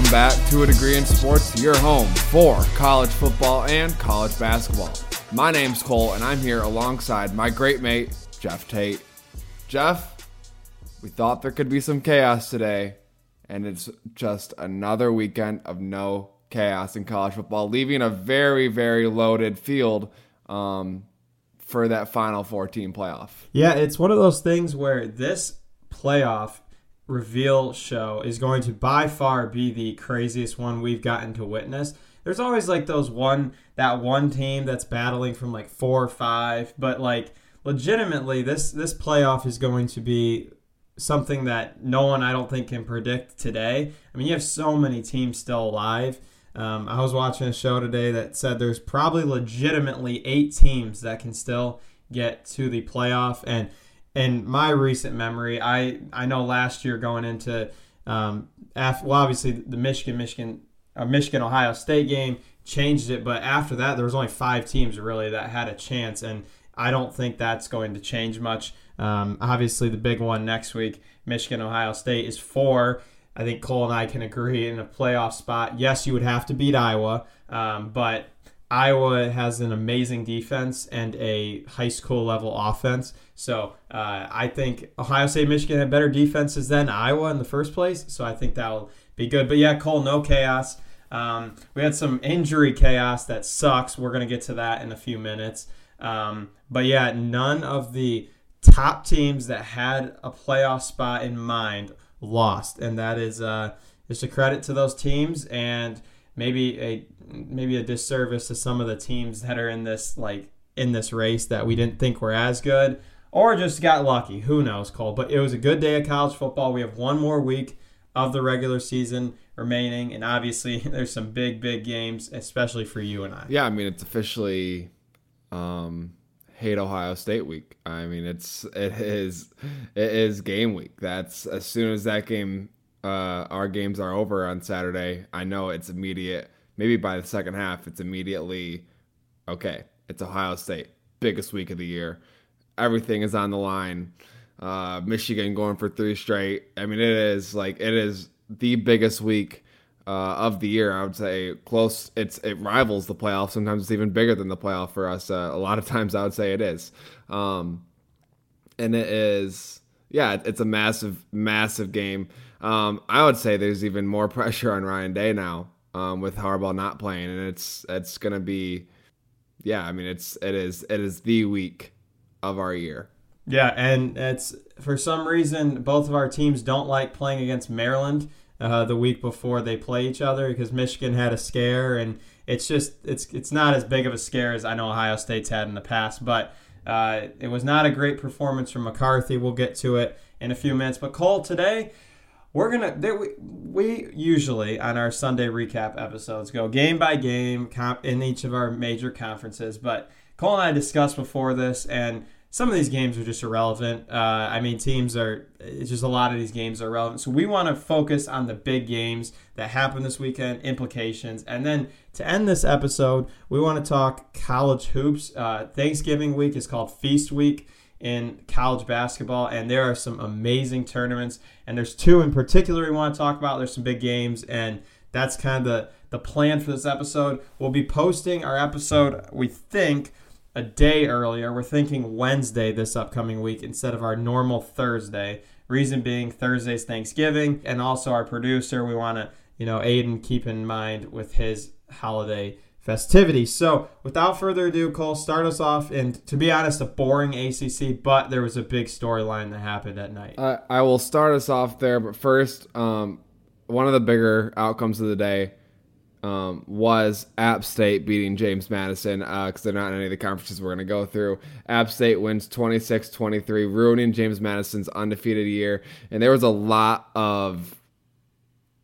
Welcome back to A Degree in Sports, your home for college football and college basketball. My name's Cole, and I'm here alongside my great mate, Jeff Tate. Jeff, we thought there could be some chaos today, and it's just another weekend of no chaos in college football, leaving a very, very loaded field um, for that final four team playoff. Yeah, it's one of those things where this playoff reveal show is going to by far be the craziest one we've gotten to witness. There's always like those one that one team that's battling from like four or five, but like legitimately this this playoff is going to be something that no one I don't think can predict today. I mean, you have so many teams still alive. Um, I was watching a show today that said there's probably legitimately eight teams that can still get to the playoff. And in my recent memory, I I know last year going into um, after, well, obviously the Michigan Michigan uh, Michigan Ohio State game changed it, but after that there was only five teams really that had a chance, and I don't think that's going to change much. Um, obviously, the big one next week, Michigan Ohio State, is four. I think Cole and I can agree in a playoff spot. Yes, you would have to beat Iowa, um, but Iowa has an amazing defense and a high school level offense. So uh, I think Ohio State, Michigan had better defenses than Iowa in the first place. So I think that will be good. But yeah, Cole, no chaos. Um, we had some injury chaos that sucks. We're going to get to that in a few minutes. Um, but yeah, none of the top teams that had a playoff spot in mind lost, and that is uh, just a credit to those teams and maybe a maybe a disservice to some of the teams that are in this like in this race that we didn't think were as good or just got lucky. Who knows, Cole? But it was a good day of college football. We have one more week of the regular season remaining, and obviously there's some big, big games, especially for you and I. Yeah, I mean it's officially um, hate Ohio State week. I mean it's it is it is game week. That's as soon as that game uh, our games are over on Saturday. I know it's immediate. Maybe by the second half, it's immediately okay. It's Ohio State, biggest week of the year. Everything is on the line. Uh, Michigan going for three straight. I mean, it is like it is the biggest week uh, of the year. I would say close. It's it rivals the playoff. Sometimes it's even bigger than the playoff for us. Uh, a lot of times, I would say it is. Um, and it is yeah, it's a massive, massive game. Um, I would say there's even more pressure on Ryan Day now um, with Harbaugh not playing, and it's it's gonna be, yeah. I mean, it's it is it is the week of our year. Yeah, and it's for some reason both of our teams don't like playing against Maryland uh, the week before they play each other because Michigan had a scare, and it's just it's it's not as big of a scare as I know Ohio State's had in the past, but. Uh, it was not a great performance from McCarthy. We'll get to it in a few minutes. But Cole, today we're gonna they, we, we usually on our Sunday recap episodes go game by game comp, in each of our major conferences. But Cole and I discussed before this, and some of these games are just irrelevant. Uh, I mean, teams are it's just a lot of these games are relevant. So we want to focus on the big games that happen this weekend, implications, and then to end this episode, we want to talk college hoops. Uh, Thanksgiving week is called Feast Week in college basketball, and there are some amazing tournaments. And there's two in particular we want to talk about. There's some big games, and that's kind of the, the plan for this episode. We'll be posting our episode, we think, a day earlier. We're thinking Wednesday this upcoming week instead of our normal Thursday. Reason being, Thursday's Thanksgiving, and also our producer, we want to, you know, Aiden keep in mind with his holiday festivities. So, without further ado, Cole, start us off. And to be honest, a boring ACC, but there was a big storyline that happened at night. Uh, I will start us off there, but first, um, one of the bigger outcomes of the day um, was App State beating James Madison because uh, they're not in any of the conferences we're going to go through. App State wins 26 23, ruining James Madison's undefeated year. And there was a lot of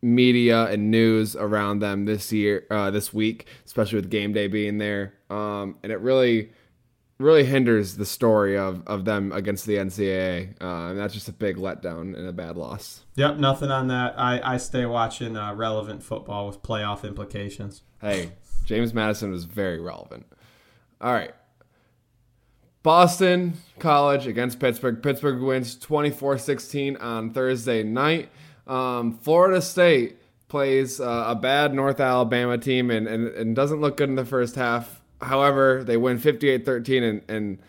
media and news around them this year, uh, this week, especially with game day being there. Um, and it really, really hinders the story of, of them against the NCAA. Uh, and that's just a big letdown and a bad loss. Yep, nothing on that. I, I stay watching uh, relevant football with playoff implications. Hey, James Madison was very relevant. All right. Boston College against Pittsburgh. Pittsburgh wins 24 16 on Thursday night. Um, Florida State plays uh, a bad North Alabama team and, and, and doesn't look good in the first half. However, they win 58-13 and, and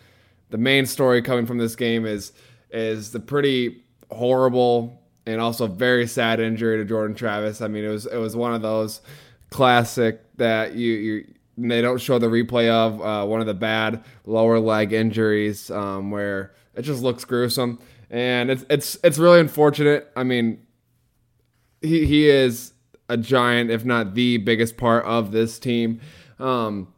the main story coming from this game is is the pretty horrible and also very sad injury to Jordan Travis. I mean, it was it was one of those classic that you you they don't show the replay of uh, one of the bad lower leg injuries um, where it just looks gruesome and it's it's it's really unfortunate. I mean, he he is a giant, if not the biggest part of this team. Um,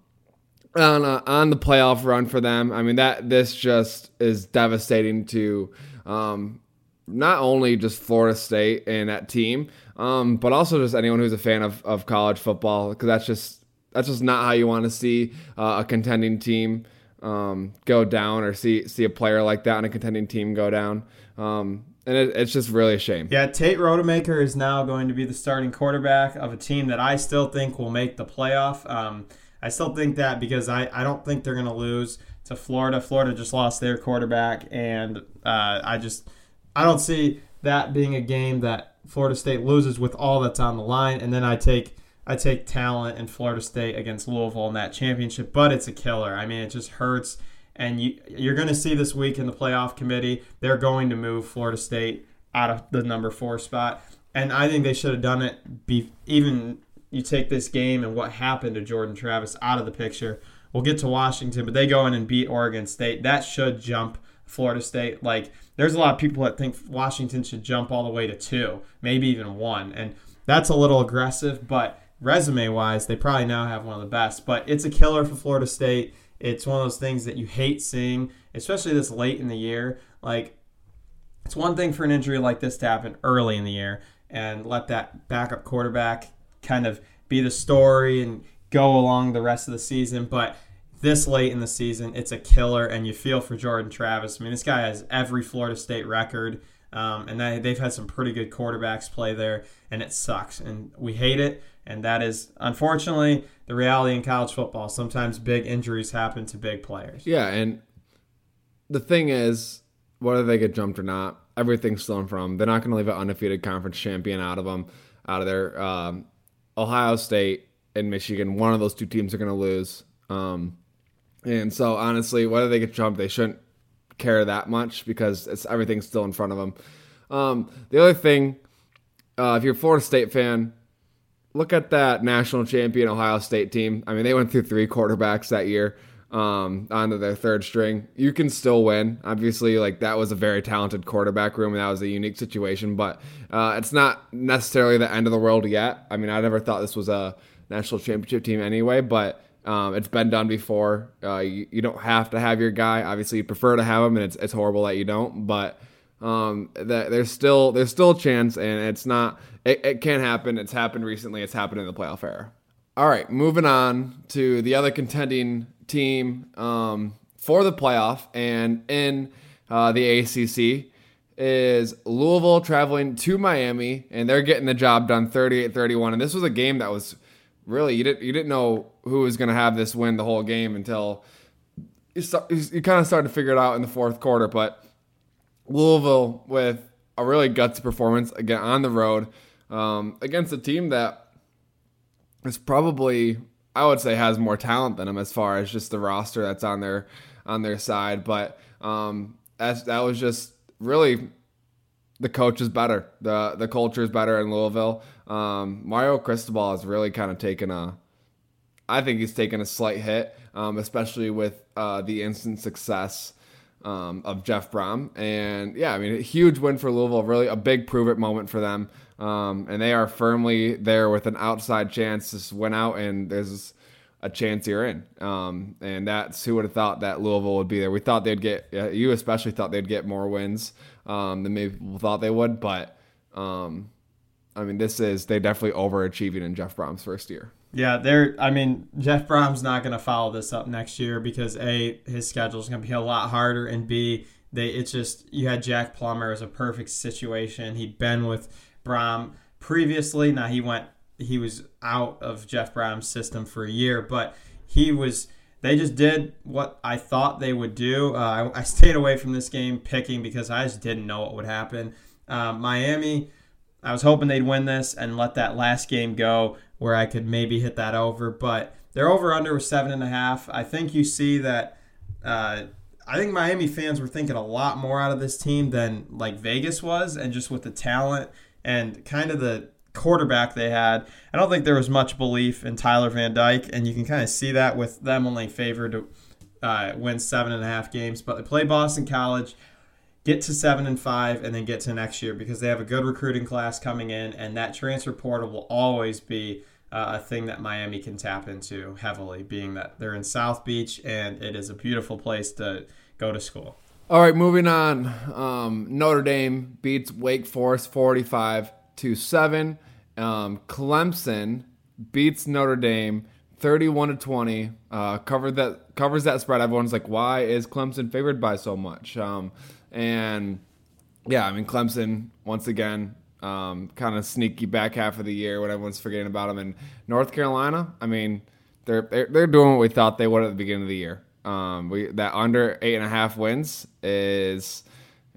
on a, on the playoff run for them, I mean that this just is devastating to um, not only just Florida State and that team, um, but also just anyone who's a fan of, of college football because that's just that's just not how you want to see uh, a contending team um, go down or see see a player like that on a contending team go down. Um, and it, it's just really a shame. Yeah, Tate Rodemaker is now going to be the starting quarterback of a team that I still think will make the playoff. Um, I still think that because I, I don't think they're going to lose to Florida. Florida just lost their quarterback, and uh, I just I don't see that being a game that Florida State loses with all that's on the line. And then I take I take talent in Florida State against Louisville in that championship, but it's a killer. I mean, it just hurts. And you, you're going to see this week in the playoff committee, they're going to move Florida State out of the number four spot. And I think they should have done it. Be, even you take this game and what happened to Jordan Travis out of the picture. We'll get to Washington, but they go in and beat Oregon State. That should jump Florida State. Like, there's a lot of people that think Washington should jump all the way to two, maybe even one. And that's a little aggressive, but resume wise, they probably now have one of the best. But it's a killer for Florida State. It's one of those things that you hate seeing, especially this late in the year. Like, it's one thing for an injury like this to happen early in the year and let that backup quarterback kind of be the story and go along the rest of the season. But this late in the season, it's a killer, and you feel for Jordan Travis. I mean, this guy has every Florida State record, um, and they, they've had some pretty good quarterbacks play there, and it sucks. And we hate it. And that is, unfortunately, the reality in college football. Sometimes big injuries happen to big players. Yeah, and the thing is, whether they get jumped or not, everything's still in from them. They're not going to leave an undefeated conference champion out of them, out of there. Um, Ohio State and Michigan, one of those two teams are going to lose. Um, and so, honestly, whether they get jumped, they shouldn't care that much because it's everything's still in front of them. Um, the other thing, uh, if you're a Florida State fan, look at that national champion Ohio State team. I mean, they went through three quarterbacks that year um, onto their third string. You can still win. Obviously, like that was a very talented quarterback room, and that was a unique situation. But uh, it's not necessarily the end of the world yet. I mean, I never thought this was a national championship team anyway, but. Um, it's been done before. Uh, you, you, don't have to have your guy. Obviously, you prefer to have him, and it's, it's horrible that you don't. But um, that there's still there's still a chance, and it's not it, it can happen. It's happened recently. It's happened in the playoff era. All right, moving on to the other contending team um, for the playoff and in uh, the ACC is Louisville traveling to Miami, and they're getting the job done 38-31. And this was a game that was really you didn't you didn't know who was going to have this win the whole game until you, start, you kind of started to figure it out in the fourth quarter, but Louisville with a really gutsy performance again on the road um, against a team that is probably I would say has more talent than them as far as just the roster that's on their on their side. But um, that that was just really the coach is better. the The culture is better in Louisville. Um, Mario Cristobal has really kind of taken a I think he's taken a slight hit, um, especially with uh, the instant success um, of Jeff Brohm. And yeah, I mean, a huge win for Louisville, really a big prove it moment for them. Um, and they are firmly there with an outside chance. Just went out and there's a chance you're in. Um, and that's who would have thought that Louisville would be there. We thought they'd get, you especially thought they'd get more wins um, than maybe people thought they would. But um, I mean, this is, they definitely overachieving in Jeff Brohm's first year. Yeah, they're. I mean, Jeff Brohm's not going to follow this up next year because a his schedule is going to be a lot harder, and b they it's just you had Jack Plummer as a perfect situation. He'd been with Brohm previously. Now he went. He was out of Jeff Brohm's system for a year, but he was. They just did what I thought they would do. Uh, I, I, stayed away from this game picking because I just didn't know what would happen. Uh, Miami I was hoping they'd win this and let that last game go where I could maybe hit that over, but their over under was seven and a half. I think you see that. Uh, I think Miami fans were thinking a lot more out of this team than like Vegas was, and just with the talent and kind of the quarterback they had, I don't think there was much belief in Tyler Van Dyke, and you can kind of see that with them only favored to uh, win seven and a half games. But they play Boston College, get to seven and five, and then get to next year because they have a good recruiting class coming in, and that transfer portal will always be uh, a thing that Miami can tap into heavily, being that they're in South Beach and it is a beautiful place to go to school. All right, moving on. Um, Notre Dame beats Wake Forest 45 to 7. Um, Clemson beats Notre Dame 31 to 20. Uh, covered that covers that spread. Everyone's like, why is Clemson favored by so much? Um, and yeah, I mean Clemson once again um, kind of sneaky back half of the year when everyone's forgetting about them. And North Carolina, I mean, they're, they're they're doing what we thought they would at the beginning of the year. Um, we that under eight and a half wins is,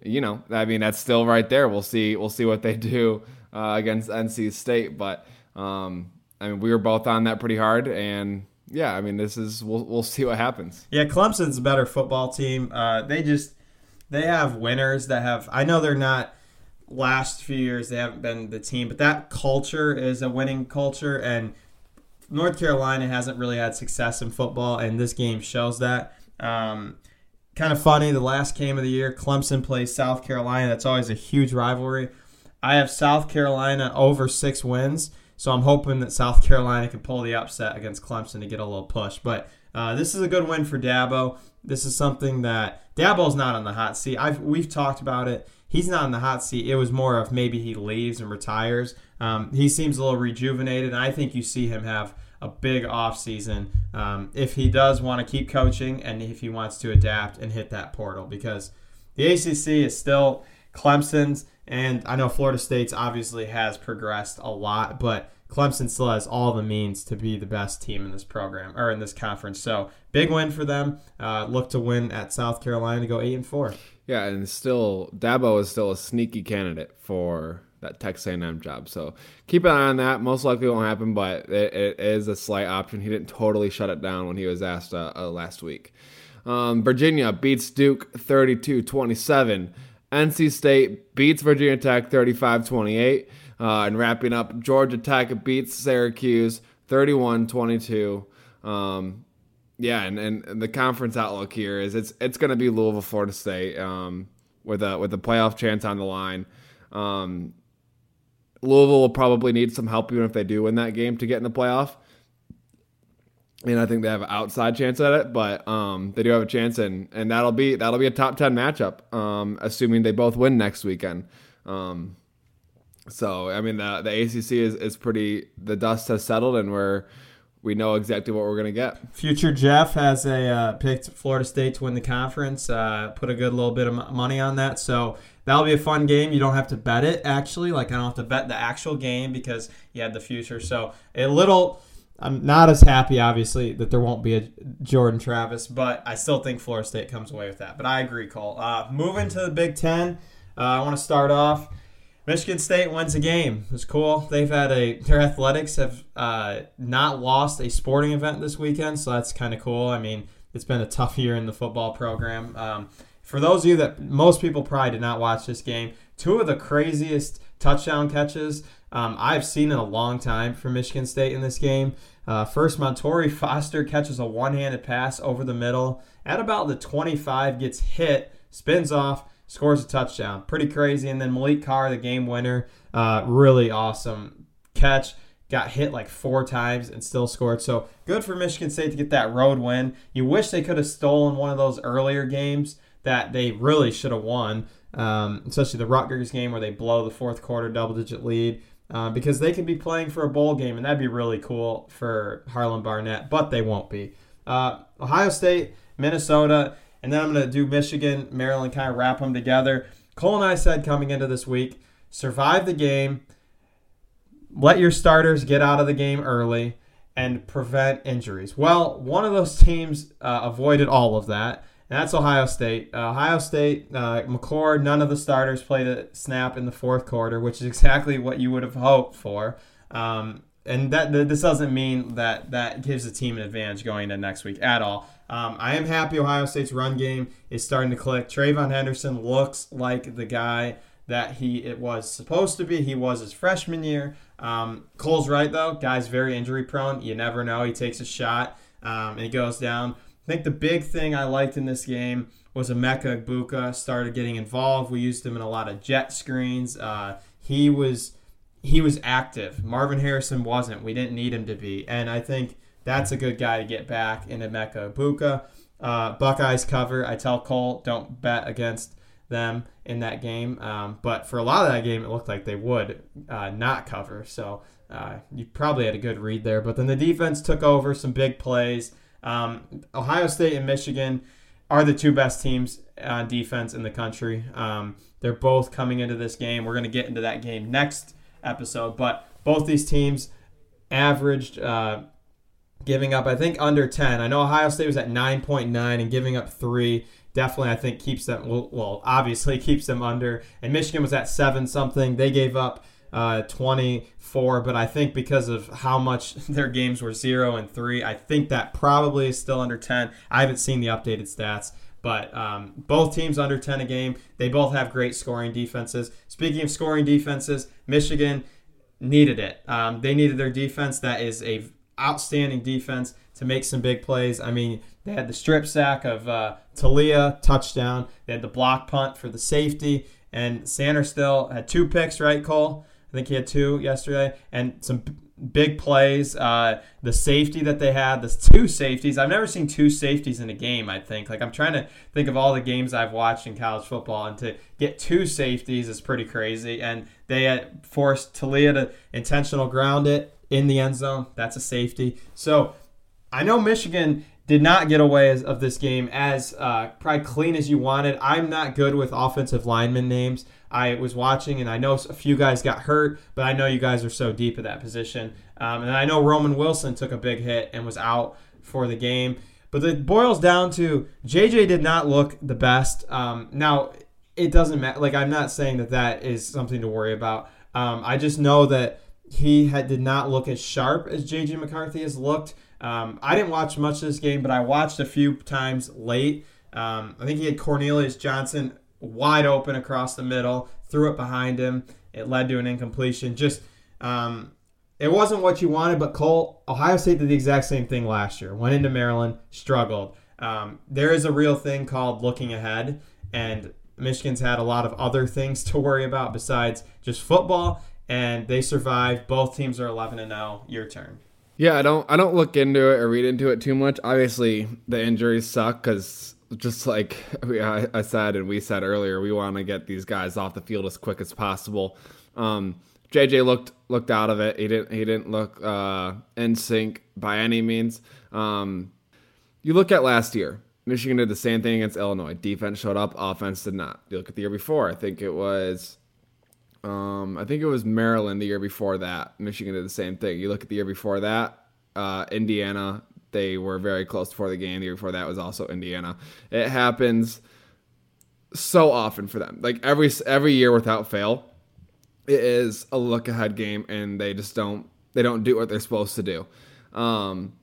you know, I mean that's still right there. We'll see we'll see what they do uh, against NC State, but um, I mean we were both on that pretty hard, and yeah, I mean this is we'll we'll see what happens. Yeah, Clemson's a better football team. Uh, they just they have winners that have. I know they're not last few years they haven't been the team, but that culture is a winning culture, and North Carolina hasn't really had success in football, and this game shows that. Um, kind of funny, the last game of the year, Clemson plays South Carolina. That's always a huge rivalry. I have South Carolina over six wins, so I'm hoping that South Carolina can pull the upset against Clemson to get a little push. But uh, this is a good win for Dabo. This is something that Dabo's not on the hot seat. I've we've talked about it he's not in the hot seat. It was more of maybe he leaves and retires. Um, he seems a little rejuvenated, and I think you see him have a big offseason um, if he does want to keep coaching and if he wants to adapt and hit that portal because the ACC is still Clemson's, and I know Florida State's obviously has progressed a lot, but Clemson still has all the means to be the best team in this program or in this conference. So big win for them. Uh, look to win at South Carolina to go eight and four. Yeah, and still Dabo is still a sneaky candidate for that Texas A&M job. So keep an eye on that. Most likely won't happen, but it, it is a slight option. He didn't totally shut it down when he was asked uh, uh, last week. Um, Virginia beats Duke 32-27. NC State beats Virginia Tech 35-28. Uh, and wrapping up, Georgia Tech beats Syracuse 31 22. Um, yeah, and, and the conference outlook here is it's it's going to be Louisville, Florida State, um, with a with a playoff chance on the line. Um, Louisville will probably need some help even if they do win that game to get in the playoff. And I think they have an outside chance at it, but um, they do have a chance, and, and that'll be that'll be a top ten matchup, um, assuming they both win next weekend. Um, so I mean the the ACC is, is pretty the dust has settled and we're we know exactly what we're gonna get. Future Jeff has a uh, picked Florida State to win the conference. Uh, put a good little bit of money on that, so that'll be a fun game. You don't have to bet it actually. Like I don't have to bet the actual game because you had the future. So a little. I'm not as happy, obviously, that there won't be a Jordan Travis, but I still think Florida State comes away with that. But I agree, Cole. Uh, moving to the Big Ten, uh, I want to start off. Michigan State wins a game. It's cool. They've had a their athletics have uh, not lost a sporting event this weekend, so that's kind of cool. I mean, it's been a tough year in the football program. Um, for those of you that most people probably did not watch this game, two of the craziest touchdown catches um, I've seen in a long time for Michigan State in this game. Uh, first, Montorie Foster catches a one-handed pass over the middle at about the 25, gets hit, spins off scores a touchdown. Pretty crazy. And then Maliq Carr, the game winner, uh, really awesome catch. Got hit like four times and still scored. So good for Michigan State to get that road win. You wish they could have stolen one of those earlier games that they really should have won, um, especially the Rutgers game where they blow the fourth quarter double digit lead. Uh, because they could be playing for a bowl game, and that'd be really cool for Harlon Barnett, but they won't be. Uh, Ohio State, Minnesota, and then I'm going to do Michigan, Maryland, kind of wrap them together. Cole and I said coming into this week, survive the game, let your starters get out of the game early, and prevent injuries. Well, one of those teams uh, avoided all of that, and that's Ohio State. Uh, Ohio State, uh, McCord, none of the starters played a snap in the fourth quarter, which is exactly what you would have hoped for. Um, and that this doesn't mean that that gives the team an advantage going into next week at all. Um, I am happy Ohio State's run game is starting to click. TreVeyon Henderson looks like the guy that he it was supposed to be. He was his freshman year. Um, Cole's right though. Guy's very injury prone. You never know. He takes a shot um, and he goes down. I think the big thing I liked in this game was Emeka Egbuka started getting involved. We used him in a lot of jet screens. Uh, he was he was active. Marvin Harrison wasn't. We didn't need him to be, and I think that's a good guy to get back in Emeka Egbuka. Uh, Buckeyes cover. I tell Cole don't bet against them in that game. Um, but for a lot of that game, it looked like they would uh, not cover. So uh, you probably had a good read there. But then the defense took over some big plays. Um, Ohio State and Michigan are the two best teams on defense in the country. Um, they're both coming into this game. We're going to get into that game next episode. But both these teams averaged. Uh, giving up, I think, under 10. I know Ohio State was at 9.9 and giving up three definitely I think keeps them well, obviously keeps them under. And Michigan was at seven something. They gave up uh, 24, but I think because of how much their games were zero and three, I think that probably is still under 10. I haven't seen the updated stats. But um, both teams under 10 a game. They both have great scoring defenses. Speaking of scoring defenses, Michigan needed it. Um, they needed their defense. That is a outstanding defense to make some big plays. I mean, they had the strip sack of uh, Taulia, touchdown. They had the block punt for the safety. And Sanders still had two picks, right, Cole? I think he had two yesterday. And some big plays. Uh, the safety that they had, the two safeties. I've never seen two safeties in a game, I think. Like, I'm trying to think of all the games I've watched in college football, and to get two safeties is pretty crazy. And they had forced Taulia to intentional ground it in the end zone. That's a safety. So I know Michigan did not get away as, of this game as uh, probably clean as you wanted. I'm not good with offensive lineman names. I was watching, and I know a few guys got hurt, but I know you guys are so deep at that position. Um, and I know Roman Wilson took a big hit and was out for the game. But it boils down to JJ did not look the best. Um, now, it doesn't matter. Like, I'm not saying that that is something to worry about. Um, I just know that he had, did not look as sharp as JJ McCarthy has looked. Um, I didn't watch much of this game, but I watched a few times late. Um, I think he had Cornelius Johnson wide open across the middle, threw it behind him. It led to an incompletion. Just um, it wasn't what you wanted, but Cole, Ohio State did the exact same thing last year. Went into Maryland, struggled. Um, there is a real thing called looking ahead, and Michigan's had a lot of other things to worry about besides just football, and they survived. Both teams are 11 and 0. Your turn. Yeah, I don't I don't look into it or read into it too much. Obviously, the injuries suck because just like we, I, I, said and we said earlier, we want to get these guys off the field as quick as possible. Um, JJ looked looked out of it. He didn't he didn't look uh, in sync by any means. Um, you look at last year. Michigan did the same thing against Illinois. Defense showed up, offense did not. You look at the year before. I think it was um, I think it was Maryland the year before that. Michigan did the same thing. You look at the year before that, uh, Indiana, they were very close before the game. The year before that was also Indiana. It happens so often for them. Like every every year without fail, it is a look ahead game, and they just don't they don't do what they're supposed to do. Um,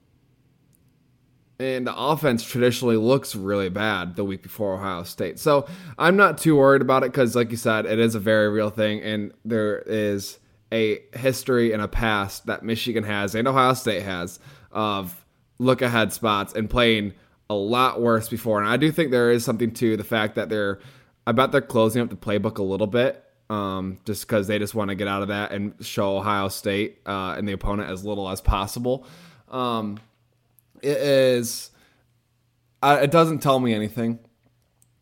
and the offense traditionally looks really bad the week before Ohio State. So I'm not too worried about it because, like you said, it is a very real thing, and there is a history and a past that Michigan has and Ohio State has of look ahead spots and playing a lot worse before. And I do think there is something to the fact that they're, I bet they're closing up the playbook a little bit. Um, just because they just want to get out of that and show Ohio State uh, and the opponent as little as possible. Um, it is it doesn't tell me anything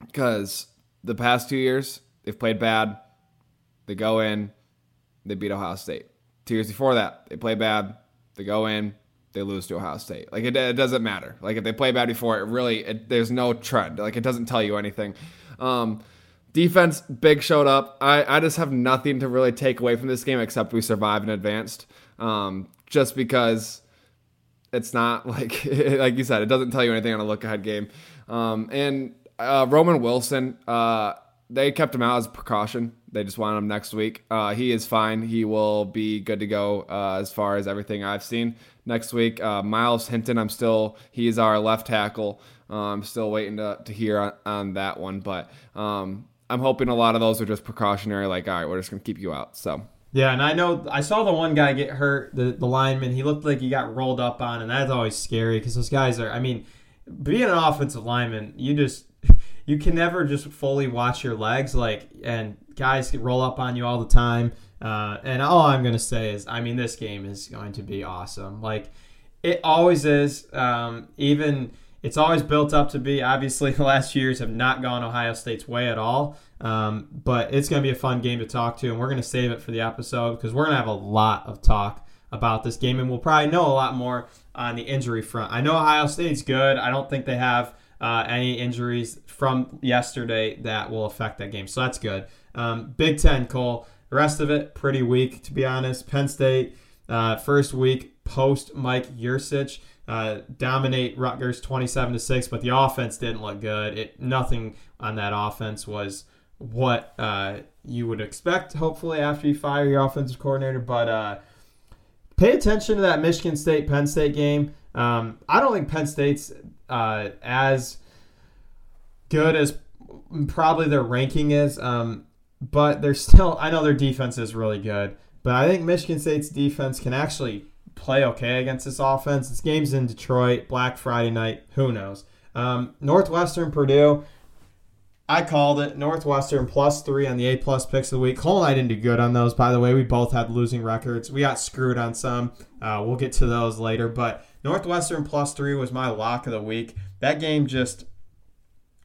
because the past two years they've played bad. They go in they beat ohio state. Two years before that they play bad they go in they lose to ohio state. Like it, it doesn't matter. Like if they play bad before it really it, there's no trend. Like it doesn't tell you anything. Um, defense big showed up. I, I just have nothing to really take away from this game except we survived and advanced. Um, just because it's not like like you said, it doesn't tell you anything on a look ahead game. Um, and uh, Roman Wilson, uh, they kept him out as a precaution. They just wanted him next week. Uh, he is fine. He will be good to go uh, as far as everything I've seen next week. Uh, Myles Hinton, I'm still he is our left tackle. Uh, I'm still waiting to, to hear on, on that one, but um, I'm hoping a lot of those are just precautionary. Like, all right, we're just gonna keep you out. So Yeah, and I know I saw the one guy get hurt, the the lineman. He looked like he got rolled up on, and that's always scary because those guys are. I mean, being an offensive lineman, you just you can never just fully watch your legs. Like, and guys roll up on you all the time. Uh, and all I'm gonna say is, I mean, this game is going to be awesome. Like, it always is. Um, even it's always built up to be. Obviously, the last years have not gone Ohio State's way at all. Um, but it's going to be a fun game to talk to, and we're going to save it for the episode because we're going to have a lot of talk about this game, and we'll probably know a lot more on the injury front. I know Ohio State's good. I don't think they have uh, any injuries from yesterday that will affect that game, so that's good. Um, Big Ten, Cole. The rest of it pretty weak, to be honest. Penn State, uh, first week post Mike Yurcich. Uh, dominate Rutgers 27 to 6, but the offense didn't look good. It nothing on that offense was what uh, you would expect, hopefully, after you fire your offensive coordinator. But uh, pay attention to that Michigan State Penn State game. Um, I don't think Penn State's uh, as good as probably their ranking is, um, but they're still, I know their defense is really good, but I think Michigan State's defense can actually play okay against this offense. This game's in Detroit, Black Friday night. Who knows? Um, Northwestern, Purdue. I called it Northwestern plus three on the A plus picks of the week. Cole and I didn't do good on those, by the way. We both had losing records. We got screwed on some. Uh, we'll get to those later. But Northwestern plus three was my lock of the week. That game just,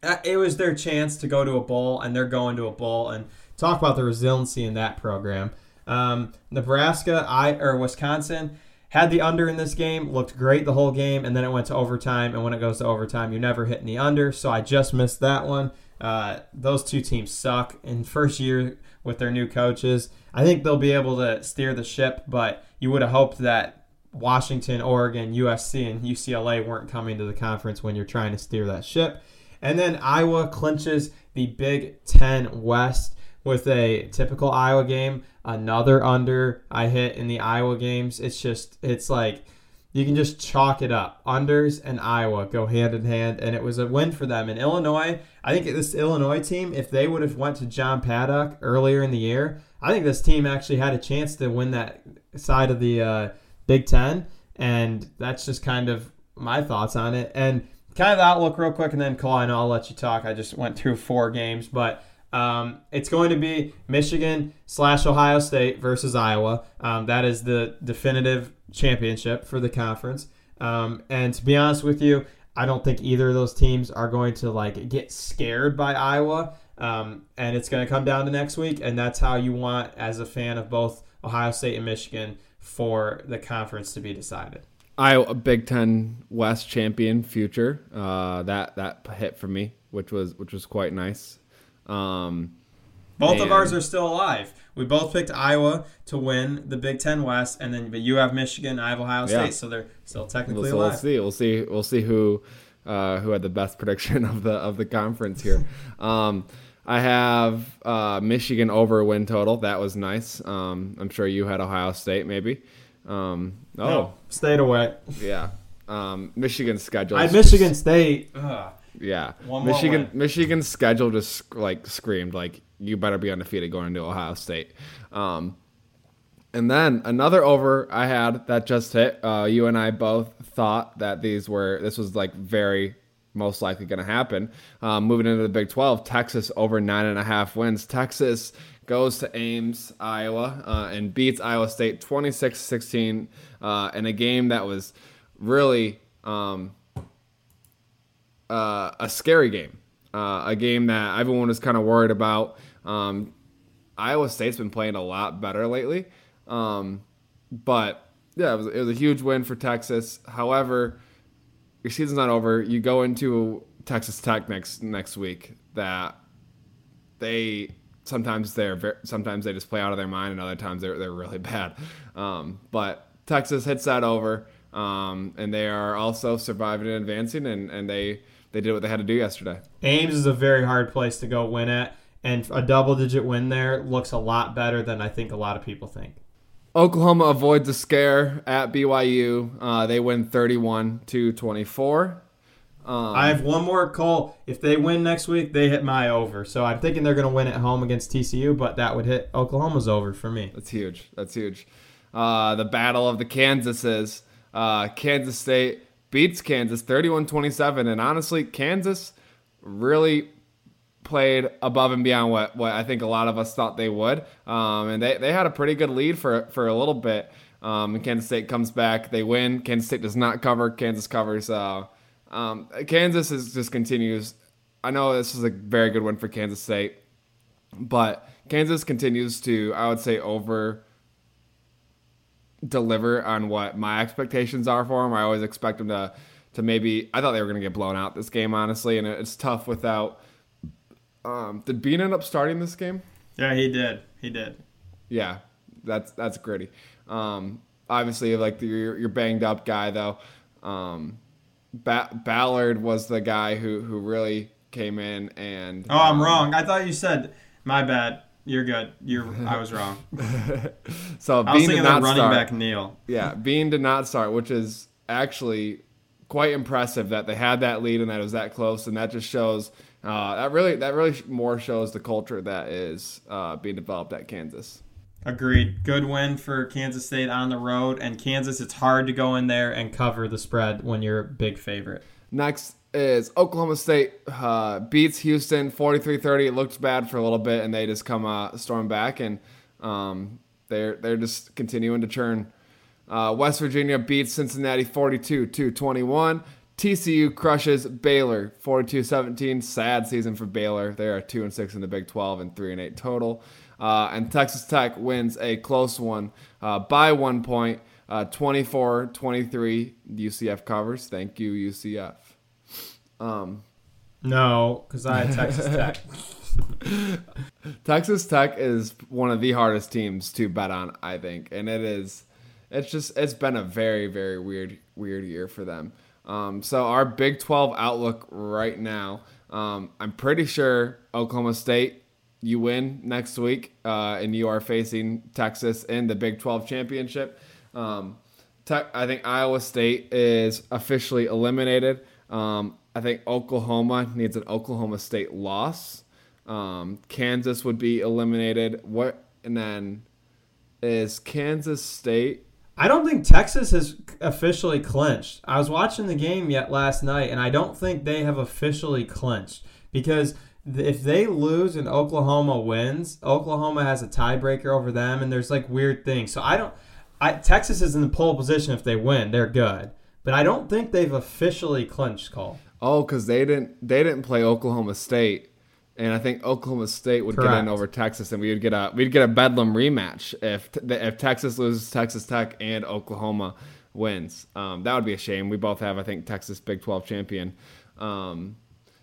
uh, it was their chance to go to a bowl, and they're going to a bowl. And talk about the resiliency in that program. Um, Nebraska, I or Wisconsin had the under in this game, looked great the whole game, and then it went to overtime. And when it goes to overtime, you're never hitting the under. So I just missed that one. Uh, those two teams suck in first year with their new coaches. I think they'll be able to steer the ship, but you would have hoped that Washington, Oregon, USC, and UCLA weren't coming to the conference when you're trying to steer that ship. And then Iowa clinches the Big Ten West with a typical Iowa game. Another under I hit in the Iowa games. It's just, it's like you can just chalk it up. Unders and Iowa go hand in hand, and it was a win for them. In Illinois, I think this Illinois team, if they would have went to John Paddock earlier in the year, I think this team actually had a chance to win that side of the uh, Big Ten, and that's just kind of my thoughts on it. And kind of the outlook real quick, and then Cole, I know I'll let you talk. I just went through four games, but um, it's going to be Michigan slash Ohio State versus Iowa. Um, that is the definitive championship for the conference. Um, and to be honest with you, I don't think either of those teams are going to like get scared by Iowa. Um, and it's going to come down to next week, and that's how you want, as a fan of both Ohio State and Michigan, for the conference to be decided. Iowa Big Ten West champion future. Uh, that that hit for me, which was which was quite nice. Um, both of ours are still alive. We both picked Iowa to win the Big Ten West, and then but you have Michigan, I have Ohio State, Yeah. so they're still technically so we'll see. We'll see. We'll see who uh, who had the best prediction of the of the conference here. um, I have uh, Michigan over win total. That was nice. Um, I'm sure you had Ohio State maybe. Um, oh No, stayed away. yeah. Um, Michigan's schedule. I Michigan State. Ugh. Yeah, One Michigan. Michigan's schedule just like screamed like you better be undefeated going into Ohio State. Um, and then another over I had that just hit. Uh, you and I both thought that these were this was like very most likely going to happen. Um, moving into the Big Twelve, Texas over nine and a half wins. Texas goes to Ames, Iowa, uh, and beats Iowa State 26-16 uh, in a game that was really. Um, uh, a scary game, uh, a game that everyone was kind of worried about. Um, Iowa State's been playing a lot better lately, um, but yeah, it was, it was a huge win for Texas. However, your season's not over. You go into Texas Tech next next week. That they sometimes they're sometimes they just play out of their mind, and other times they're they're really bad. Um, but Texas hits that over. um, and they are also surviving and advancing, and, and they they did what they had to do yesterday. Ames is a very hard place to go win at, and a double digit win there looks a lot better than I think a lot of people think. Oklahoma avoids a scare at BYU. Uh, they win 31 to 24. Um, I have one more call. If they win next week, they hit my over. So I'm thinking they're going to win at home against TCU, but that would hit Oklahoma's over for me. That's huge. That's huge. Uh, the battle of the Kansases. Uh, Kansas State beats Kansas 31 27. And honestly, Kansas really played above and beyond what, what I think a lot of us thought they would. Um, and they, they had a pretty good lead for, for a little bit. Um, and Kansas State comes back. They win. Kansas State does not cover. Kansas covers. Uh, um, Kansas is just continues. I know this is a very good win for Kansas State, but Kansas continues to, I would say, over deliver on what my expectations are for them. I always expect them to to maybe. I thought they were going to get blown out this game, honestly, and it's tough without. Um, did Bean end up starting this game? Yeah, he did. He did. Yeah, that's that's gritty. Um, obviously, like the, your, your banged up guy though. Um, ba- Ballard was the guy who who really came in and. Oh, I'm wrong. I thought you said my bad. You're good. You're. I was wrong. so I was thinking of running start. back Neal. Yeah, Bean did not start, which is actually quite impressive that they had that lead and that it was that close, and that just shows uh, that really that really more shows the culture that is uh, being developed at Kansas. Agreed. Good win for Kansas State on the road, and Kansas. It's hard to go in there and cover the spread when you're a big favorite. Next is Oklahoma State uh, beats Houston 43-30. It looked bad for a little bit, and they just come uh, storm back, and um, they're they're just continuing to churn. Uh, West Virginia beats Cincinnati 42-21. TCU crushes Baylor 42-17. Sad season for Baylor. They are two and six in the Big 12 and three and eight total. Uh, and Texas Tech wins a close one uh, by one point, 24 uh, 23. UCF covers. Thank you, UCF. Um, no, because I had Texas Tech. Texas Tech is one of the hardest teams to bet on, I think, and it is. It's just it's been a very very weird weird year for them. Um, so our Big 12 outlook right now, um, I'm pretty sure Oklahoma State you win next week, uh, and you are facing Texas in the Big 12 championship. Um, te- I think Iowa State is officially eliminated. Um, I think Oklahoma needs an Oklahoma State loss. Um, Kansas would be eliminated. What and then is Kansas State? I don't think Texas has officially clinched. I was watching the game yet last night, and I don't think they have officially clinched because if they lose and Oklahoma wins, Oklahoma has a tiebreaker over them, and there's like weird things. So I don't. I, Texas is in the pole position if they win, they're good, but I don't think they've officially clinched. Cole. Oh, because they didn't they didn't play Oklahoma State, and I think Oklahoma State would Correct. get in over Texas, and we would get a we'd get a bedlam rematch if if Texas loses Texas Tech and Oklahoma wins. Um, that would be a shame. We both have I think Texas Big Twelve champion. Um,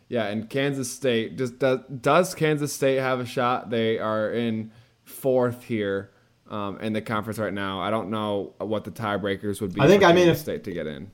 yeah, and Kansas State just does, does Kansas State have a shot? They are in fourth here um, in the conference right now. I don't know what the tiebreakers would be. I think I mean if State to get in.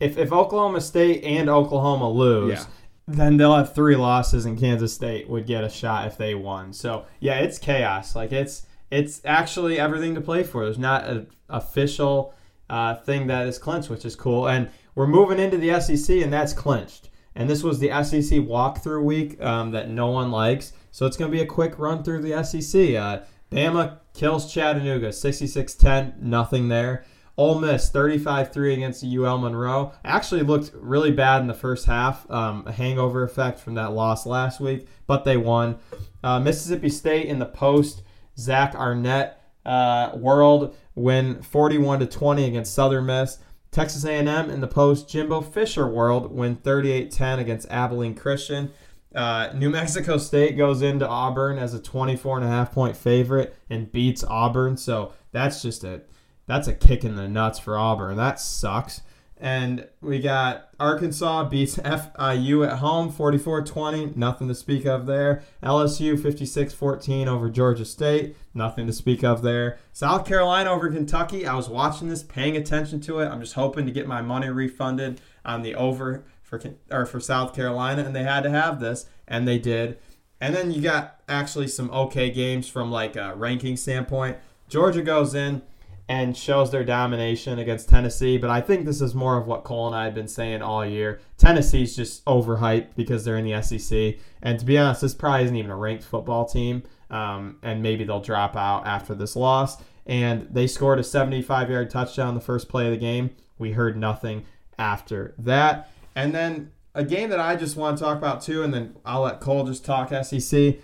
If if Oklahoma State and Oklahoma lose, yeah. then they'll have three losses, and Kansas State would get a shot if they won. So yeah, it's chaos. Like it's it's actually everything to play for. There's not an official uh, thing that is clinched, which is cool. And we're moving into the SEC, and that's clinched. And this was the SEC walkthrough week um, that no one likes. So it's going to be a quick run through the SEC. Uh, Bama kills Chattanooga 66 10, nothing there. Ole Miss 35 3 against UL Monroe. Actually looked really bad in the first half, um, a hangover effect from that loss last week, but they won. Uh, Mississippi State in the post, Zach Arnett uh, World win 41 to 20 against Southern Miss. Texas A&M in the post, Jimbo Fisher World win 38-10 against Abilene Christian. Uh, New Mexico State goes into Auburn as a 24 and a half point favorite and beats Auburn. So that's just a that's a kick in the nuts for Auburn. That sucks. And we got Arkansas beats FIU at home 44 20. Nothing to speak of there. LSU 56 14 over Georgia State. Nothing to speak of there. South Carolina over Kentucky. I was watching this, paying attention to it. I'm just hoping to get my money refunded on the over for or for South Carolina, and they had to have this, and they did. And then you got actually some okay games from like a ranking standpoint. Georgia goes in and shows their domination against Tennessee. But I think this is more of what Cole and I have been saying all year. Tennessee's just overhyped because they're in the SEC. And to be honest, this probably isn't even a ranked football team. Um, and maybe they'll drop out after this loss. And they scored a 75 yard touchdown the first play of the game. We heard nothing after that. And then a game that I just want to talk about too, and then I'll let Cole just talk SEC.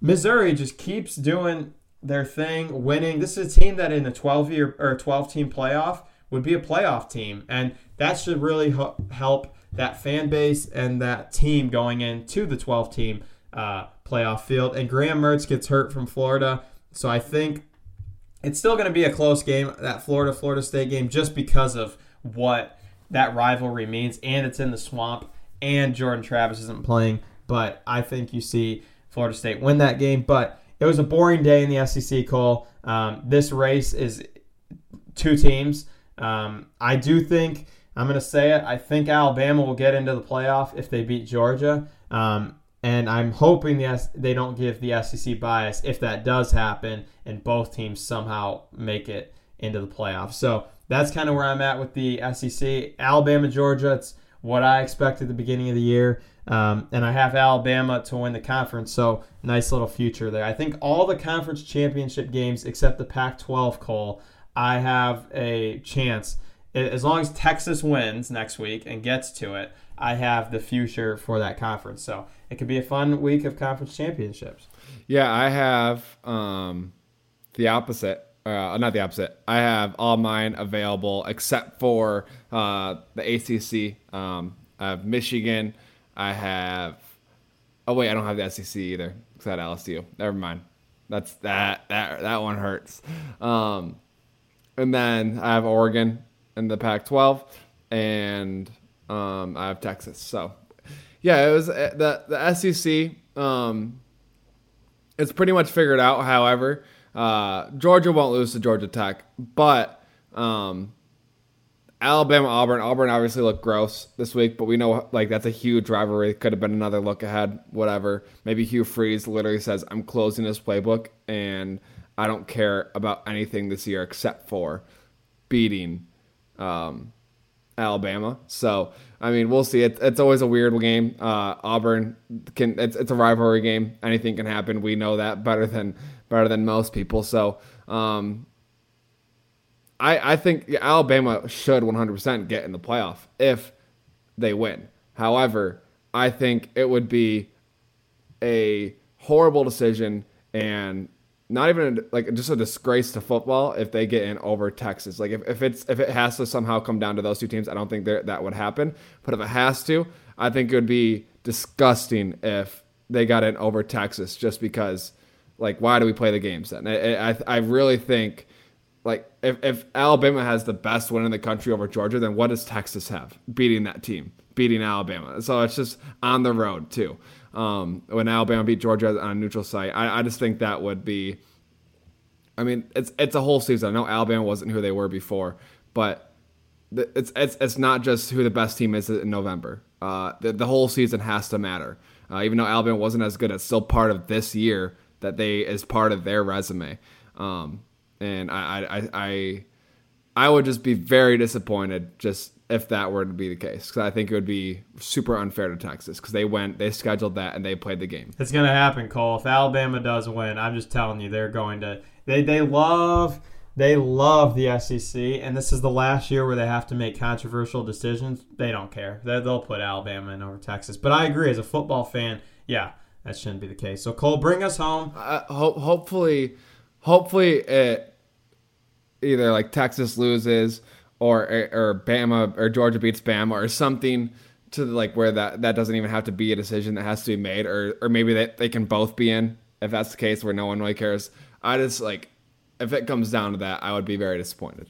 Missouri just keeps doing their thing, winning. This is a team that in a 12 year or 12 team playoff would be a playoff team, and that should really help that fan base and that team going into the 12 team uh, playoff field. And Graham Mertz gets hurt from Florida, so I think it's still going to be a close game, that Florida Florida State game, just because of what that rivalry means, and it's in the swamp, and Jordan Travis isn't playing. But I think you see Florida State win that game, but it was a boring day in the SEC, Cole. Um, this race is two teams. Um, I do think, I'm going to say it, I think Alabama will get into the playoff if they beat Georgia. Um, and I'm hoping the, they don't give the SEC bias if that does happen and both teams somehow make it into the playoff. So that's kind of where I'm at with the SEC. Alabama, Georgia, it's what I expect at the beginning of the year. Um, and I have Alabama to win the conference, so nice little future there. I think all the conference championship games except the Pac 12, Cole, I have a chance. As long as Texas wins next week and gets to it, I have the future for that conference. So it could be a fun week of conference championships. Yeah, I have um, the opposite. Uh, not the opposite. I have all mine available except for uh, the ACC. Um, I have Michigan. I have. Oh wait, I don't have the SEC either. Because I had LSU. Never mind. That's that that that one hurts. Um, and then I have Oregon in the Pac-12, and um, I have Texas. So yeah, it was uh, the the SEC. Um, it's pretty much figured out. However, uh, Georgia won't lose to Georgia Tech, but um, Alabama, Auburn. Auburn obviously looked gross this week, but we know like that's a huge rivalry. Could have been another look ahead, whatever. Maybe Hugh Freeze literally says, "I'm closing this playbook, and I don't care about anything this year except for beating um, Alabama." So I mean, we'll see. It's, it's always a weird game. Uh, Auburn can it's it's a rivalry game. Anything can happen. We know that better than better than most people. So um, I, I think Alabama should 100% get in the playoff if they win. However, I think it would be a horrible decision and not even like just a disgrace to football if they get in over Texas. Like if, if it's if it has to somehow come down to those two teams, I don't think that would happen. But if it has to, I think it would be disgusting if they got in over Texas just because like why do we play the games then? I I, I really think like if, if Alabama has the best win in the country over Georgia, then what does Texas have beating that team, beating Alabama? So it's just on the road too. Um, when Alabama beat Georgia on a neutral site, I, I just think that would be. I mean, it's it's a whole season. I know Alabama wasn't who they were before, but it's it's it's not just who the best team is in November. Uh, the, the whole season has to matter. Uh, even though Alabama wasn't as good, it's still part of this year that they is part of their resume. Um, and I, I, I, I would just be very disappointed just if that were to be the case because I think it would be super unfair to Texas because they went, they scheduled that, and they played the game. It's gonna happen, Cole. If Alabama does win, I'm just telling you, they're going to. They they love they love the SEC, and this is the last year where they have to make controversial decisions. They don't care. they will put Alabama in over Texas. But I agree, as a football fan, yeah, that shouldn't be the case. So Cole, bring us home. Uh, ho- hopefully hopefully it either like Texas loses or or Bama or Georgia beats Bama or something to like where that that doesn't even have to be a decision that has to be made or or maybe they, they can both be in if that's the case where no one really cares. I just like if it comes down to that, I would be very disappointed.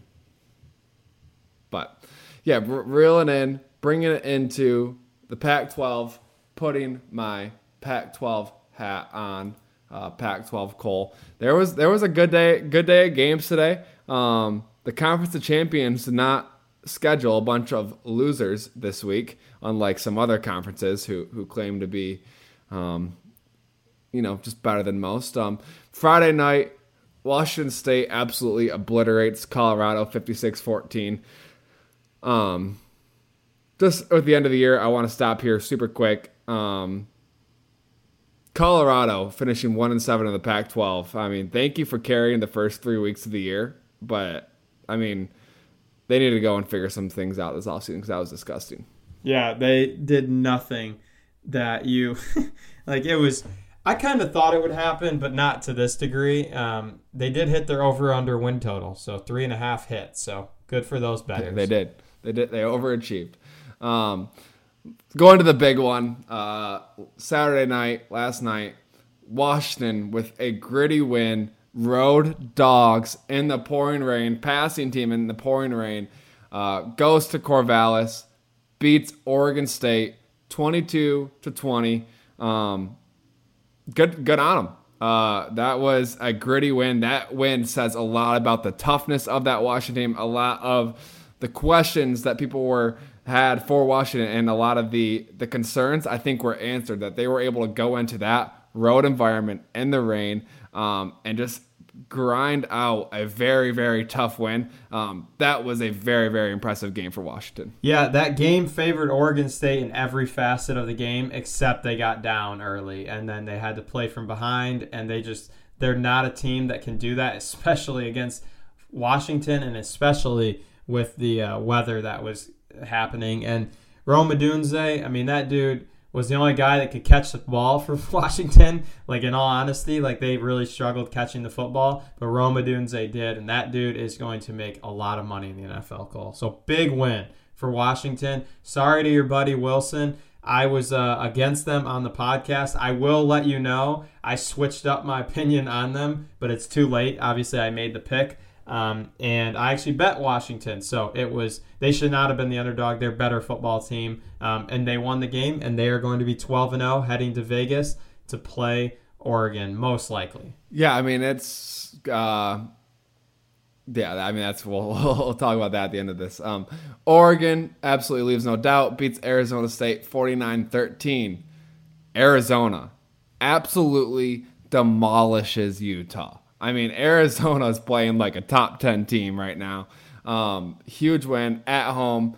But yeah, reeling in, bringing it into the Pac-12, putting my Pac-12 hat on. Uh, Pac-12 Cole. There was there was a good day good day of games today. Um, the Conference of Champions did not schedule a bunch of losers this week, unlike some other conferences who who claim to be, um, you know, just better than most. Um, Friday night, Washington State absolutely obliterates Colorado 56-14. Um, just at the end of the year, I want to stop here super quick. Um, Colorado finishing one and seven in the Pac-12. I mean, thank you for carrying the first three weeks of the year, but I mean, they need to go and figure some things out this offseason because that was disgusting. Yeah, they did nothing that you like. It was. I kind of thought it would happen, but not to this degree. Um, they did hit their over/under win total, so three and a half hits. So good for those bettors. Yeah, they did. They did. They overachieved. Um, going to the big one. Uh, Saturday night, last night, Washington with a gritty win. Road dogs in the pouring rain. Passing team in the pouring rain. Uh, goes to Corvallis, beats Oregon State, twenty-two to twenty. Um, good, good on them. Uh, that was a gritty win. That win says a lot about the toughness of that Washington team. A lot of the questions that people were had for Washington and a lot of the the concerns I think were answered. That they were able to go into that road environment in the rain um, and just grind out a very very tough win. Um, that was a very very impressive game for Washington. Yeah, that game favored Oregon State in every facet of the game except they got down early and then they had to play from behind and they just they're not a team that can do that especially against Washington and especially with the uh, weather that was happening. And Rome Odunze, I mean, that dude was the only guy that could catch the ball for Washington. Like, in all honesty, like they really struggled catching the football, but Rome Odunze did. And that dude is going to make a lot of money in the NFL, Cole. So, big win for Washington. Sorry to your buddy Wilson. I was uh, against them on the podcast. I will let you know I switched up my opinion on them, but it's too late. Obviously, I made the pick. Um, and I actually bet Washington, so it was they should not have been the underdog. They're better football team, um, and they won the game, and they are going to be 12 and 0 heading to Vegas to play Oregon, most likely. Yeah, I mean it's uh, yeah, I mean that's we'll, we'll talk about that at the end of this. Um, Oregon absolutely leaves no doubt beats Arizona State 49-13. Arizona absolutely demolishes Utah. I mean, Arizona is playing like a top 10 team right now. Um, huge win at home.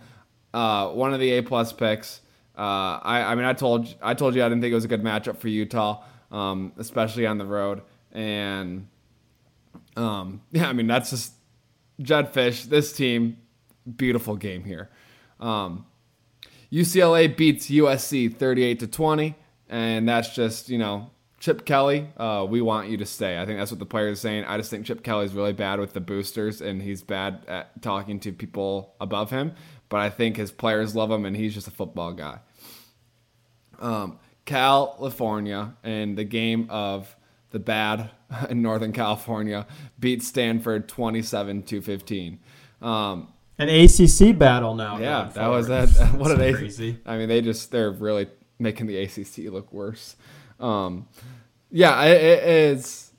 Uh, one of the A plus picks. Uh, I, I mean, I told I told you I didn't think it was a good matchup for Utah, um, especially on the road. And um, yeah, I mean that's just Jedd Fisch. This team, beautiful game here. Um, UCLA beats USC 38 to 20, and that's just you know Chip Kelly, uh, we want you to stay. I think that's what the players are saying. I just think Chip Kelly's really bad with the boosters and he's bad at talking to people above him. But I think his players love him and he's just a football guy. Um, California and the game of the bad in Northern California beat Stanford 27 to 15. Um, an ACC battle now. Yeah, that was that. What an crazy. I mean, they just they're really making the ACC look worse. Um, yeah, it, it is.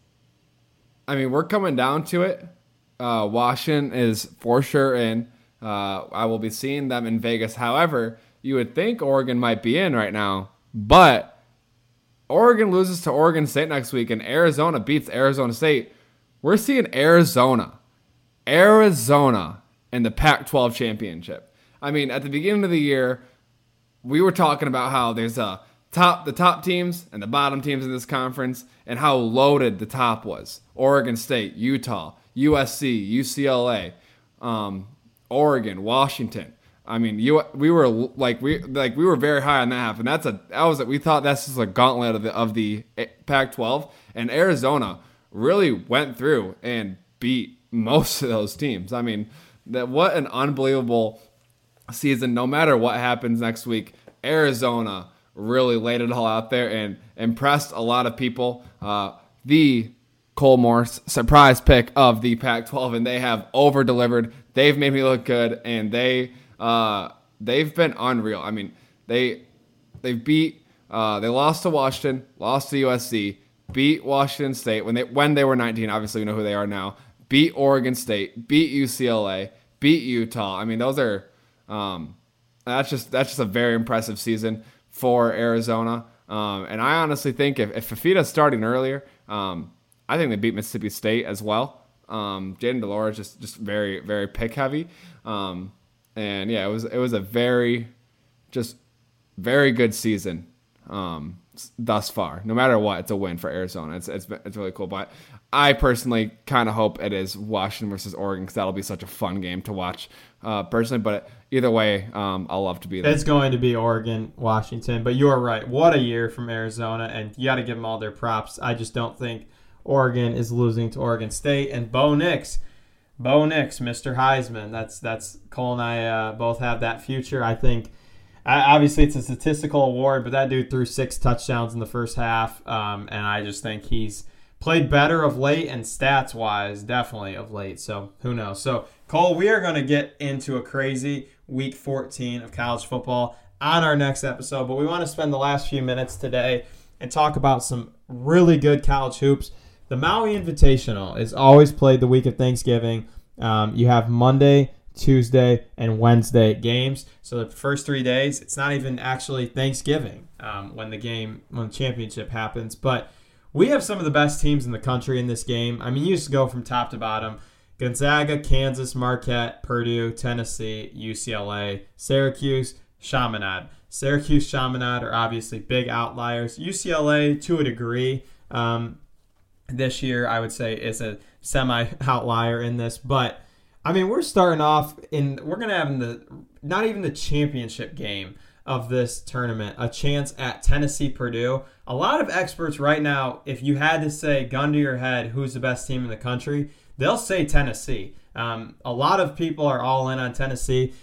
I mean, we're coming down to it. Uh, Washington is for sure in. Uh, I will be seeing them in Vegas. However, you would think Oregon might be in right now, but Oregon loses to Oregon State next week, and Arizona beats Arizona State. We're seeing Arizona, Arizona in the Pac 12 championship. I mean, at the beginning of the year, we were talking about how there's a top the top teams and the bottom teams in this conference and how loaded the top was. Oregon State, Utah, USC, UCLA, um, Oregon, Washington. I mean, you we were like we like we were very high on that half, and that's a that was a, we thought that's just a gauntlet of the of the Pac-12, and Arizona really went through and beat most of those teams. I mean, that what an unbelievable season. No matter what happens next week, Arizona really laid it all out there and impressed a lot of people. Uh, the Cole Morse surprise pick of the Pac 12, and they have over delivered. They've made me look good, and they Uh, they've been unreal. I mean, they they've beat uh, they lost to Washington, lost to USC, beat Washington State when they when they were 19. Obviously, we know who they are now. Beat Oregon State, beat UCLA, beat Utah. I mean, those are um, that's just that's just a very impressive season for Arizona. Um, and I honestly think if, if Fifita's starting earlier, um, I think they beat Mississippi State as well. Um, Jayden de Laura is just just very very pick heavy, um, and yeah, it was it was a very just very good season um, thus far. No matter what, it's a win for Arizona. It's it's it's really cool. But I personally kind of hope it is Washington versus Oregon because that'll be such a fun game to watch uh, personally. But either way, um, I'll love to be there. It's going to be Oregon, Washington. But you're right. What a year from Arizona, and you got to give them all their props. I just don't think Oregon is losing to Oregon State. And Bo Nix, Bo Nix, Mr. Heisman. That's that's Cole and I uh, both have that future. I think. Obviously, it's a statistical award, but that dude threw six touchdowns in the first half, um, and I just think he's played better of late and stats wise, definitely of late. So who knows? So Cole, we are going to get into a crazy week 14 of college football on our next episode, but we want to spend the last few minutes today and talk about some really good college hoops. The Maui Invitational is always played the week of Thanksgiving. Um, you have Monday, Tuesday, and Wednesday games. So the first three days, it's not even actually Thanksgiving um, when the game, when the championship happens. But we have some of the best teams in the country in this game. I mean, you just go from top to bottom. Gonzaga, Kansas, Marquette, Purdue, Tennessee, UCLA, Syracuse, Chaminade. Syracuse, Chaminade are obviously big outliers. UCLA, to a degree, um, this year, I would say, is a semi outlier in this. But I mean, we're starting off in we're gonna have in the not even the championship game of this tournament a chance at Tennessee Purdue. A lot of experts right now, if you had to say gun to your head who's the best team in the country, they'll say Tennessee. Um, a lot of people are all in on Tennessee.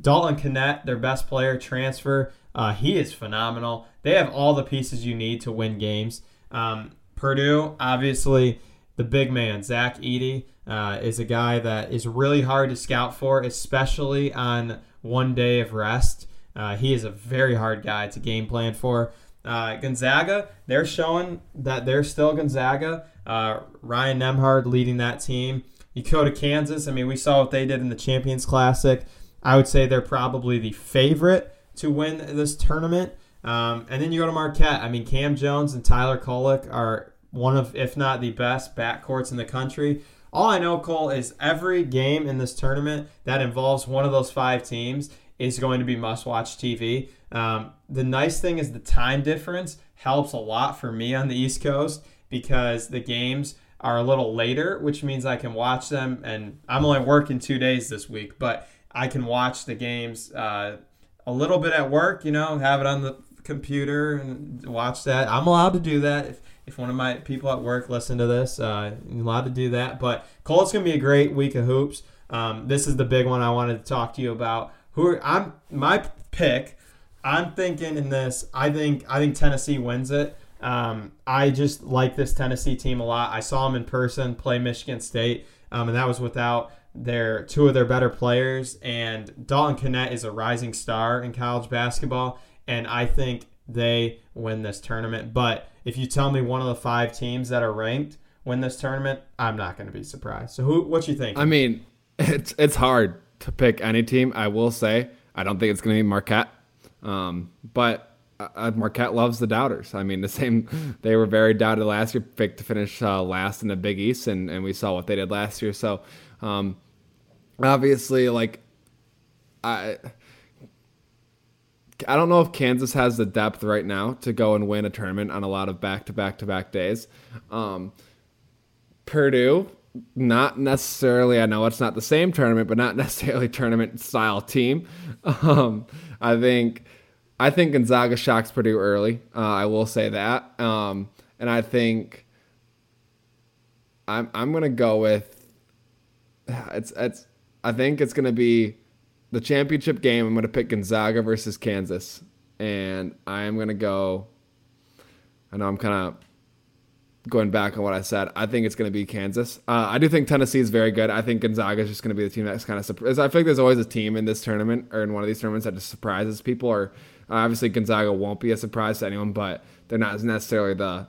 Dalton Knecht, their best player, transfer. Uh, he is phenomenal. They have all the pieces you need to win games. Um, Purdue, obviously, the big man, Zach Edey, uh, is a guy that is really hard to scout for, especially on one day of rest. Uh, he is a very hard guy to game plan for. Uh, Gonzaga, they're showing that they're still Gonzaga. Uh, Ryan Nembhard leading that team. You go to Kansas. I mean, we saw what they did in the Champions Classic. I would say they're probably the favorite to win this tournament. Um, and then you go to Marquette. I mean, Cam Jones and Tyler Kolek are one of, if not the best backcourts in the country. All I know, Cole, is every game in this tournament that involves one of those five teams is going to be must watch TV. Um, the nice thing is the time difference helps a lot for me on the East Coast because the games are a little later, which means I can watch them. And I'm only working two days this week, but I can watch the games uh, a little bit at work, you know, have it on the computer and watch that. I'm allowed to do that. If, if one of my people at work listen to this, uh, I'm allowed to do that. But Cole, it's to be a great week of hoops. Um, this is the big one I wanted to talk to you about. Who are, I'm my pick. I'm thinking in this. I think I think Tennessee wins it. Um, I just like this Tennessee team a lot. I saw them in person play Michigan State, um, and that was without their two of their better players. And Dalton Knecht is a rising star in college basketball, and I think they win this tournament. But if you tell me one of the five teams that are ranked win this tournament, I'm not going to be surprised. So who? What do you think? I mean, it's it's hard to pick any team. I will say I don't think it's going to be Marquette, um, but uh, uh, Marquette loves the doubters. I mean, the same. They were very doubted last year, picked to finish uh, last in the Big East, and, and we saw what they did last year. So, um, obviously, like I. I don't know if Kansas has the depth right now to go and win a tournament on a lot of back to back to back days. Um, Purdue, not necessarily. I know it's not the same tournament, but not necessarily tournament style team. Um, I think I think Gonzaga shocks Purdue early. Uh, I will say that, um, and I think I'm I'm gonna go with it's it's. I think it's gonna be the championship game. I'm gonna pick Gonzaga versus Kansas, and I am gonna go. I know I'm kind of going back on what I said, I think it's going to be Kansas. Uh, I do think Tennessee is very good. I think Gonzaga is just going to be the team that's kind of surprised. I feel like there's always a team in this tournament or in one of these tournaments that just surprises people. Or uh, obviously Gonzaga won't be a surprise to anyone, but they're not necessarily the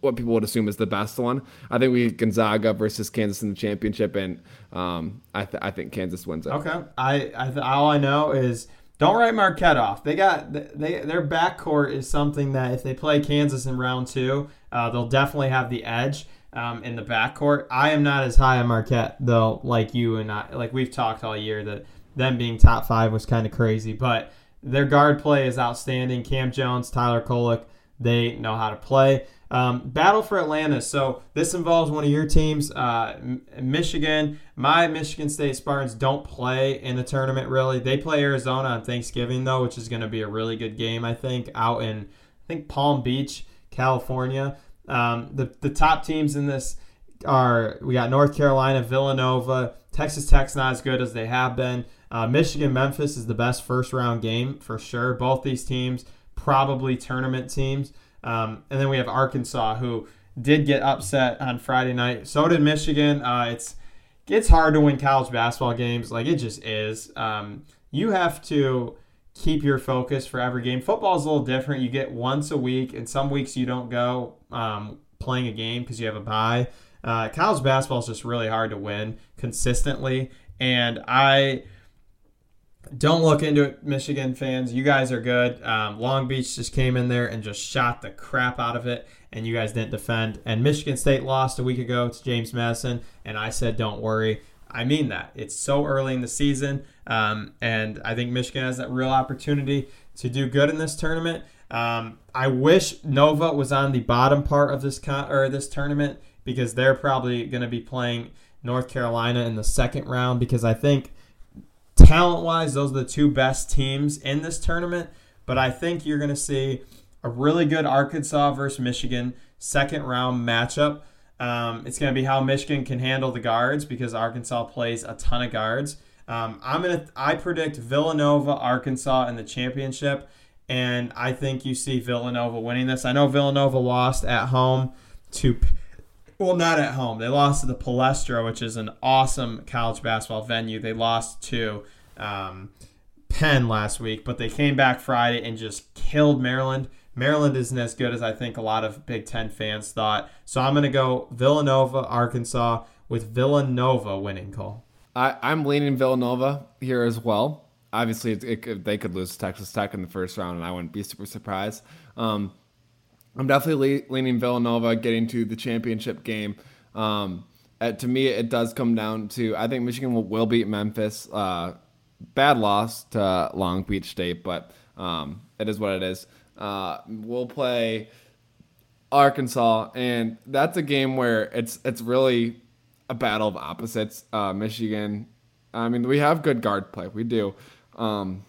what people would assume is the best one. I think we Gonzaga versus Kansas in the championship, and um, I, th- I think Kansas wins it. Okay, I, I th- all I know is don't write Marquette off. They got they their backcourt is something that if they play Kansas in round two, uh, they'll definitely have the edge um, in the backcourt. I am not as high on Marquette though, like you and I. Like we've talked all year that them being top five was kind of crazy, but their guard play is outstanding. Cam Jones, Tyler Kolek, they know how to play. Um, battle for Atlantis. So this involves one of your teams, uh, Michigan. My Michigan State Spartans don't play in the tournament really. They play Arizona on Thanksgiving though, which is going to be a really good game. I think out in I think Palm Beach, California. Um, the the top teams in this are we got North Carolina, Villanova, Texas Tech's not as good as they have been. Uh, Michigan, Memphis is the best first round game for sure. Both these teams probably tournament teams. Um, and then we have Arkansas, who did get upset on Friday night. So did Michigan. Uh, it's it's hard to win college basketball games. Like it just is. Um, you have to keep your focus for every game. Football is a little different. You get once a week, and some weeks you don't go um, playing a game because you have a bye. Uh, college basketball is just really hard to win consistently, and I don't look into it, Michigan fans. You guys are good. Um, Long Beach just came in there and just shot the crap out of it, and you guys didn't defend. And Michigan State lost a week ago to James Madison, and I said, don't worry. I mean that. It's so early in the season, um, and I think Michigan has that real opportunity to do good in this tournament. Um, I wish Nova was on the bottom part of this con- or this tournament because they're probably going to be playing North Carolina in the second round because I think talent wise, those are the two best teams in this tournament. But I think you're going to see a really good Arkansas versus Michigan second round matchup. Um, it's going to be how Michigan can handle the guards because Arkansas plays a ton of guards. Um, I'm gonna I predict Villanova, Arkansas in the championship, and I think you see Villanova winning this. I know Villanova lost at home to well, not at home. They lost to the Palestra, which is an awesome college basketball venue. They lost to um, Penn last week, but they came back Friday and just killed Maryland. Maryland isn't as good as I think a lot of Big Ten fans thought. So I'm going to go Villanova, Arkansas, with Villanova winning, Cole. I, I'm leaning Villanova here as well. Obviously, it, it, they could lose Texas Tech in the first round, and I wouldn't be super surprised. Um, I'm definitely leaning Villanova getting to the championship game. Um, at, to me, it does come down to I think Michigan will, will beat Memphis. Uh, bad loss to Long Beach State, but um, it is what it is. Uh, we'll play Arkansas, and that's a game where it's it's really a battle of opposites. Uh, Michigan, I mean, we have good guard play, we do. Um,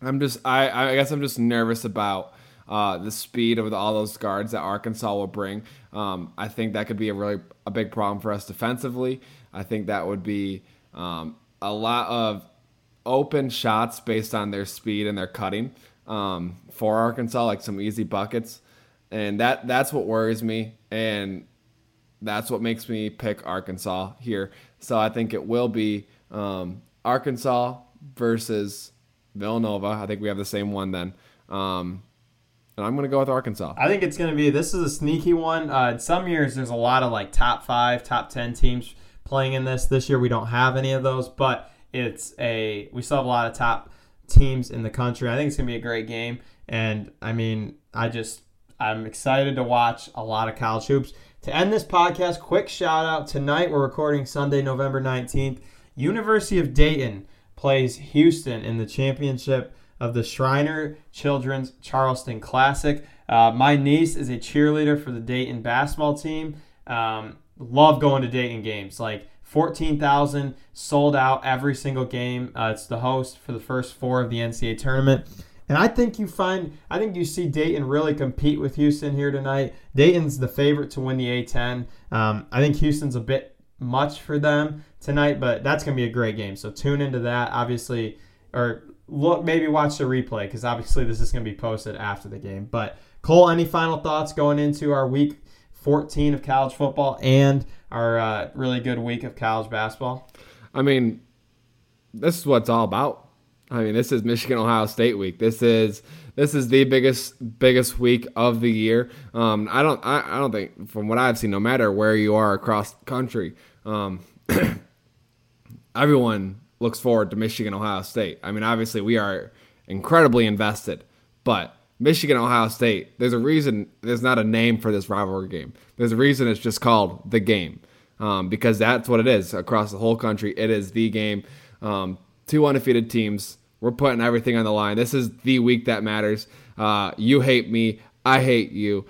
I'm just I I guess I'm just nervous about uh, the speed of all those guards that Arkansas will bring. Um, I think that could be a really a big problem for us defensively. I think that would be um, a lot of open shots based on their speed and their cutting um, for Arkansas, like some easy buckets, and that that's what worries me, and that's what makes me pick Arkansas here. So I think it will be um, Arkansas versus Villanova. I think we have the same one then. Um, and I'm going to go with Arkansas. I think it's going to be this is a sneaky one. Uh, some years, there's a lot of like top five, top ten teams playing in this. This year, we don't have any of those, but it's a we still have a lot of top teams in the country. I think it's to be a great game, and I mean, I just I'm excited to watch a lot of college hoops. To end this podcast, quick shout out tonight. We're recording Sunday, November 19th. University of Dayton plays Houston in the championship of the Shriner Children's Charleston Classic. Uh, my niece is a cheerleader for the Dayton basketball team. Um, love going to Dayton games. Like 14,000 sold out every single game. Uh, it's the host for the first four of the NCAA tournament. And I think you find, I think you see Dayton really compete with Houston here tonight. Dayton's the favorite to win the A10. Um, I think Houston's a bit much for them tonight, but that's going to be a great game. So tune into that, obviously, or look maybe watch the replay because obviously this is going to be posted after the game. But Cole, any final thoughts going into our week 14 of college football and our uh, really good week of college basketball? I mean, this is what it's all about. I mean, this is Michigan Ohio State week. This is this is the biggest biggest week of the year. Um, I don't I, I don't think from what I've seen, no matter where you are across country, um, everyone looks forward to Michigan Ohio State. I mean, obviously we are incredibly invested, but Michigan Ohio State, there's a reason there's not a name for this rivalry game. There's a reason it's just called the game. Um, because that's what it is across the whole country. It is the game. Um, two undefeated teams. We're putting everything on the line. This is the week that matters. Uh, you hate me. I hate you.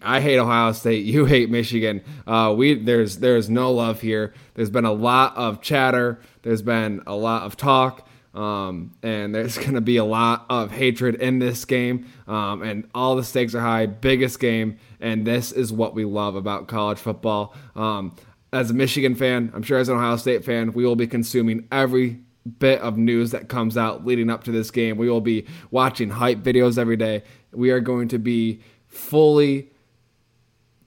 I hate Ohio State. You hate Michigan. Uh, we there's there's no love here. There's been a lot of chatter. There's been a lot of talk. Um, and there's going to be a lot of hatred in this game. Um, and all the stakes are high. Biggest game. And this is what we love about college football. Um, as a Michigan fan, I'm sure as an Ohio State fan, we will be consuming every bit of news that comes out leading up to this game. We will be watching hype videos every day. We are going to be fully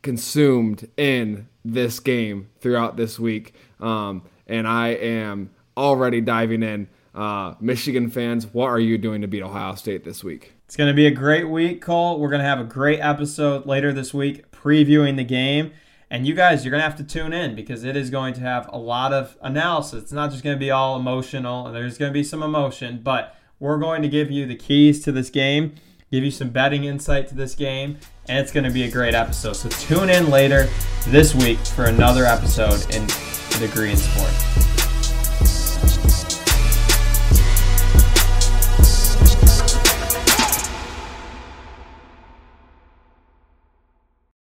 consumed in this game throughout this week. Um, and I am already diving in. Uh, Michigan fans, what are you doing to beat Ohio State this week? It's going to be a great week, Cole. We're going to have a great episode later this week previewing the game. And you guys, you're going to have to tune in because it is going to have a lot of analysis. It's not just going to be all emotional, and there's going to be some emotion, but we're going to give you the keys to this game, give you some betting insight to this game, and it's going to be a great episode. So tune in later this week for another episode in A Degree In Sports.